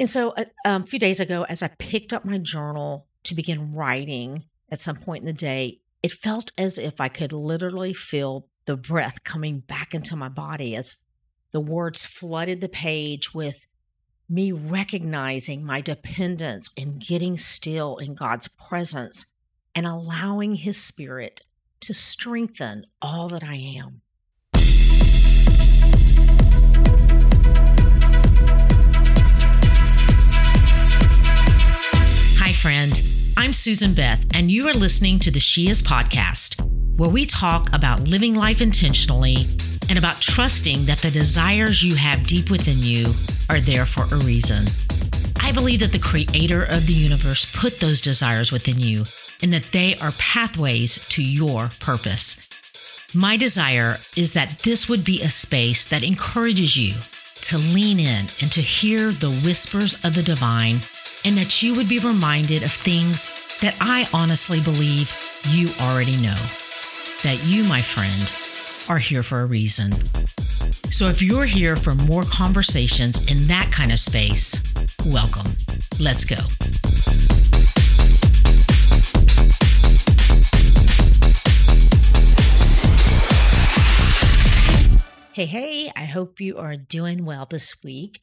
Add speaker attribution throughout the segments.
Speaker 1: And so a, uh, um, a few days ago, as I picked up my journal to begin writing at some point in the day, it felt as if I could literally feel the breath coming back into my body as the words flooded the page with me recognizing my dependence and getting still in God's presence and allowing His Spirit to strengthen all that I am. Susan Beth, and you are listening to the She Is podcast, where we talk about living life intentionally and about trusting that the desires you have deep within you are there for a reason. I believe that the creator of the universe put those desires within you and that they are pathways to your purpose. My desire is that this would be a space that encourages you to lean in and to hear the whispers of the divine, and that you would be reminded of things that I honestly believe you already know. That you, my friend, are here for a reason. So if you're here for more conversations in that kind of space, welcome. Let's go. Hey, hey, I hope you are doing well this week.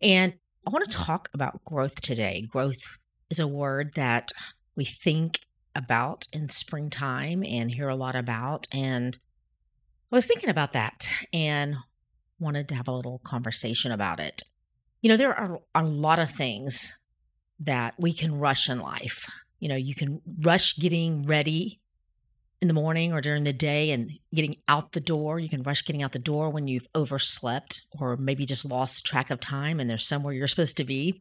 Speaker 1: And I want to talk about growth today. Growth is a word that we think about in springtime and hear a lot about. And I was thinking about that and wanted to have a little conversation about it. You know, there are a lot of things that we can rush in life. You know, you can rush getting ready in the morning or during the day and getting out the door. You can rush getting out the door when you've overslept or maybe just lost track of time and there's somewhere you're supposed to be.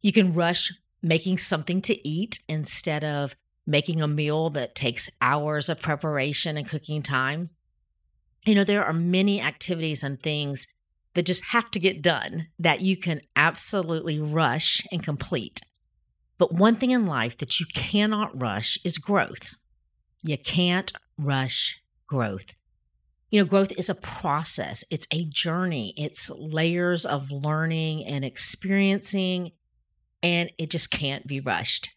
Speaker 1: You can rush making something to eat instead of making a meal that takes hours of preparation and cooking time. You know, there are many activities and things that just have to get done that you can absolutely rush and complete. But one thing in life that you cannot rush is growth. You can't rush growth. You know, growth is a process, it's a journey, it's layers of learning and experiencing, and it just can't be rushed.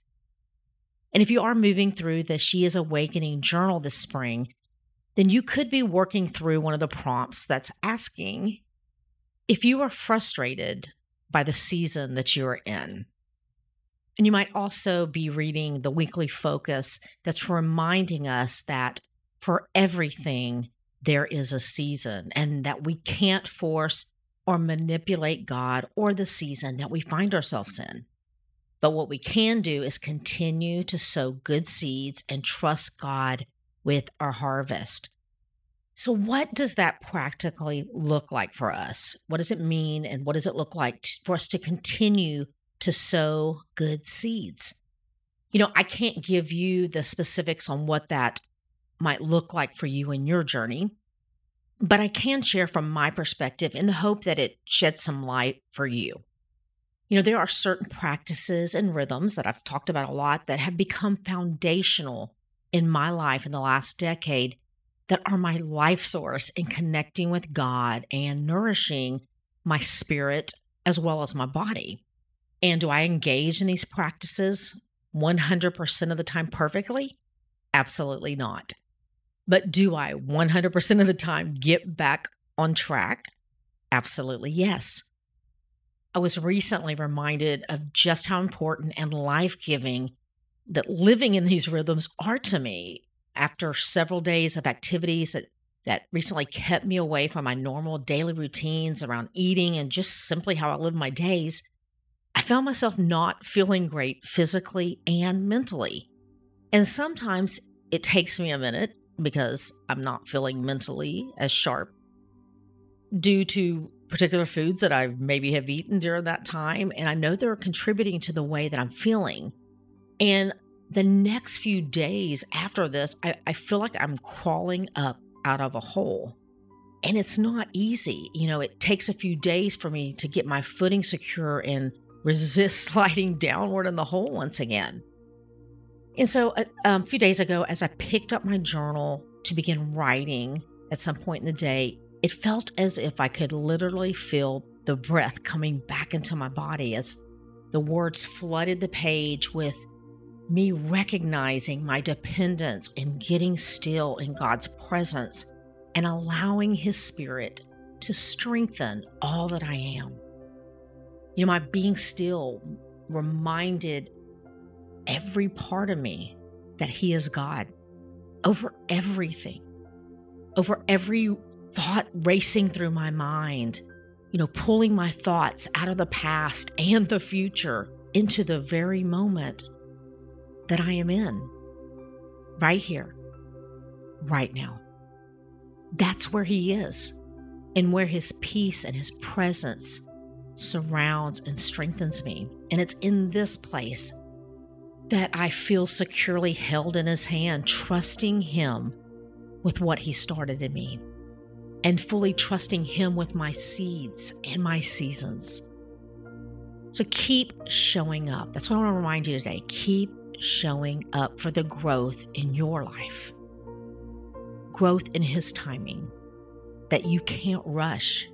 Speaker 1: And if you are moving through the She is Awakening journal this spring, then you could be working through one of the prompts that's asking if you are frustrated by the season that you are in. And you might also be reading the weekly focus that's reminding us that for everything, there is a season and that we can't force or manipulate God or the season that we find ourselves in. But what we can do is continue to sow good seeds and trust God with our harvest. So, what does that practically look like for us? What does it mean, and what does it look like for us to continue to sow good seeds? You know, I can't give you the specifics on what that might look like for you in your journey, but I can share from my perspective in the hope that it sheds some light for you. You know, there are certain practices and rhythms that I've talked about a lot that have become foundational in my life in the last decade that are my life source in connecting with God and nourishing my spirit as well as my body. And do I engage in these practices 100% of the time perfectly? Absolutely not. But do I 100% of the time get back on track? Absolutely yes. I was recently reminded of just how important and life giving that living in these rhythms are to me after several days of activities that, that recently kept me away from my normal daily routines around eating and just simply how I live my days, I found myself not feeling great physically and mentally. And sometimes it takes me a minute because I'm not feeling mentally as sharp due to particular foods that I maybe have eaten during that time. And I know they're contributing to the way that I'm feeling. And the next few days after this, I, I feel like I'm crawling up out of a hole. And it's not easy. You know, it takes a few days for me to get my footing secure and resist sliding downward in the hole once again. And so a, uh, um, a few days ago, as I picked up my journal to begin writing at some point in the day, it felt as if I could literally feel the breath coming back into my body as the words flooded the page with me recognizing my dependence and getting still in God's presence and allowing His Spirit to strengthen all that I am. You know, my being still reminded every part of me that He is God over everything, over every thought racing through my mind, you know, pulling my thoughts out of the past and the future into the very moment that I am in, right here, right now. That's where He is, and where His peace and His presence surrounds and strengthens me. And it's in this place that I feel securely held in His hand, trusting Him with what He started in me and fully trusting Him with my seeds and my seasons. So keep showing up. That's what I want to remind you today. Keep showing up for the growth in your life, growth in His timing that you can't rush.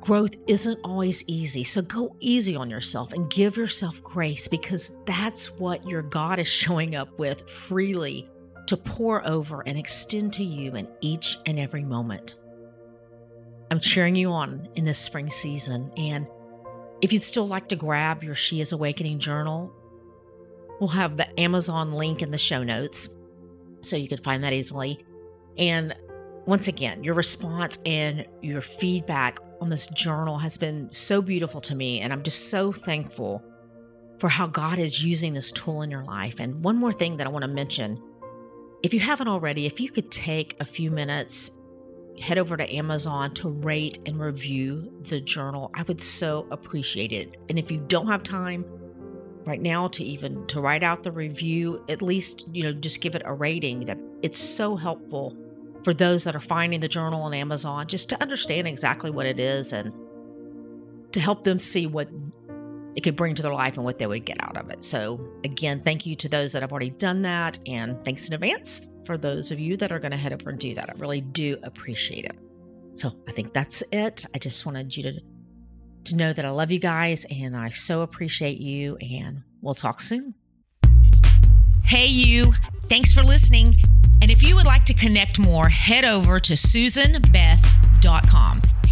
Speaker 1: Growth isn't always easy, so go easy on yourself and give yourself grace because that's what your God is showing up with freely to pour over and extend to you in each and every moment. I'm cheering you on in this spring season. And if you'd still like to grab your She is Awakening journal, we'll have the Amazon link in the show notes so you can find that easily. And once again, your response and your feedback on this journal has been so beautiful to me. And I'm just so thankful for how God is using this tool in your life. And one more thing that I want to mention if you haven't already, if you could take a few minutes head over to Amazon to rate and review the journal. I would so appreciate it. And if you don't have time right now to even to write out the review, at least, you know, just give it a rating that it's so helpful for those that are finding the journal on Amazon just to understand exactly what it is and to help them see what it could bring to their life and what they would get out of it. So, again, thank you to those that have already done that. And thanks in advance for those of you that are going to head over and do that. I really do appreciate it. So, I think that's it. I just wanted you to, to know that I love you guys and I so appreciate you. And we'll talk soon.
Speaker 2: Hey, you. Thanks for listening. And if you would like to connect more, head over to susanbeth.com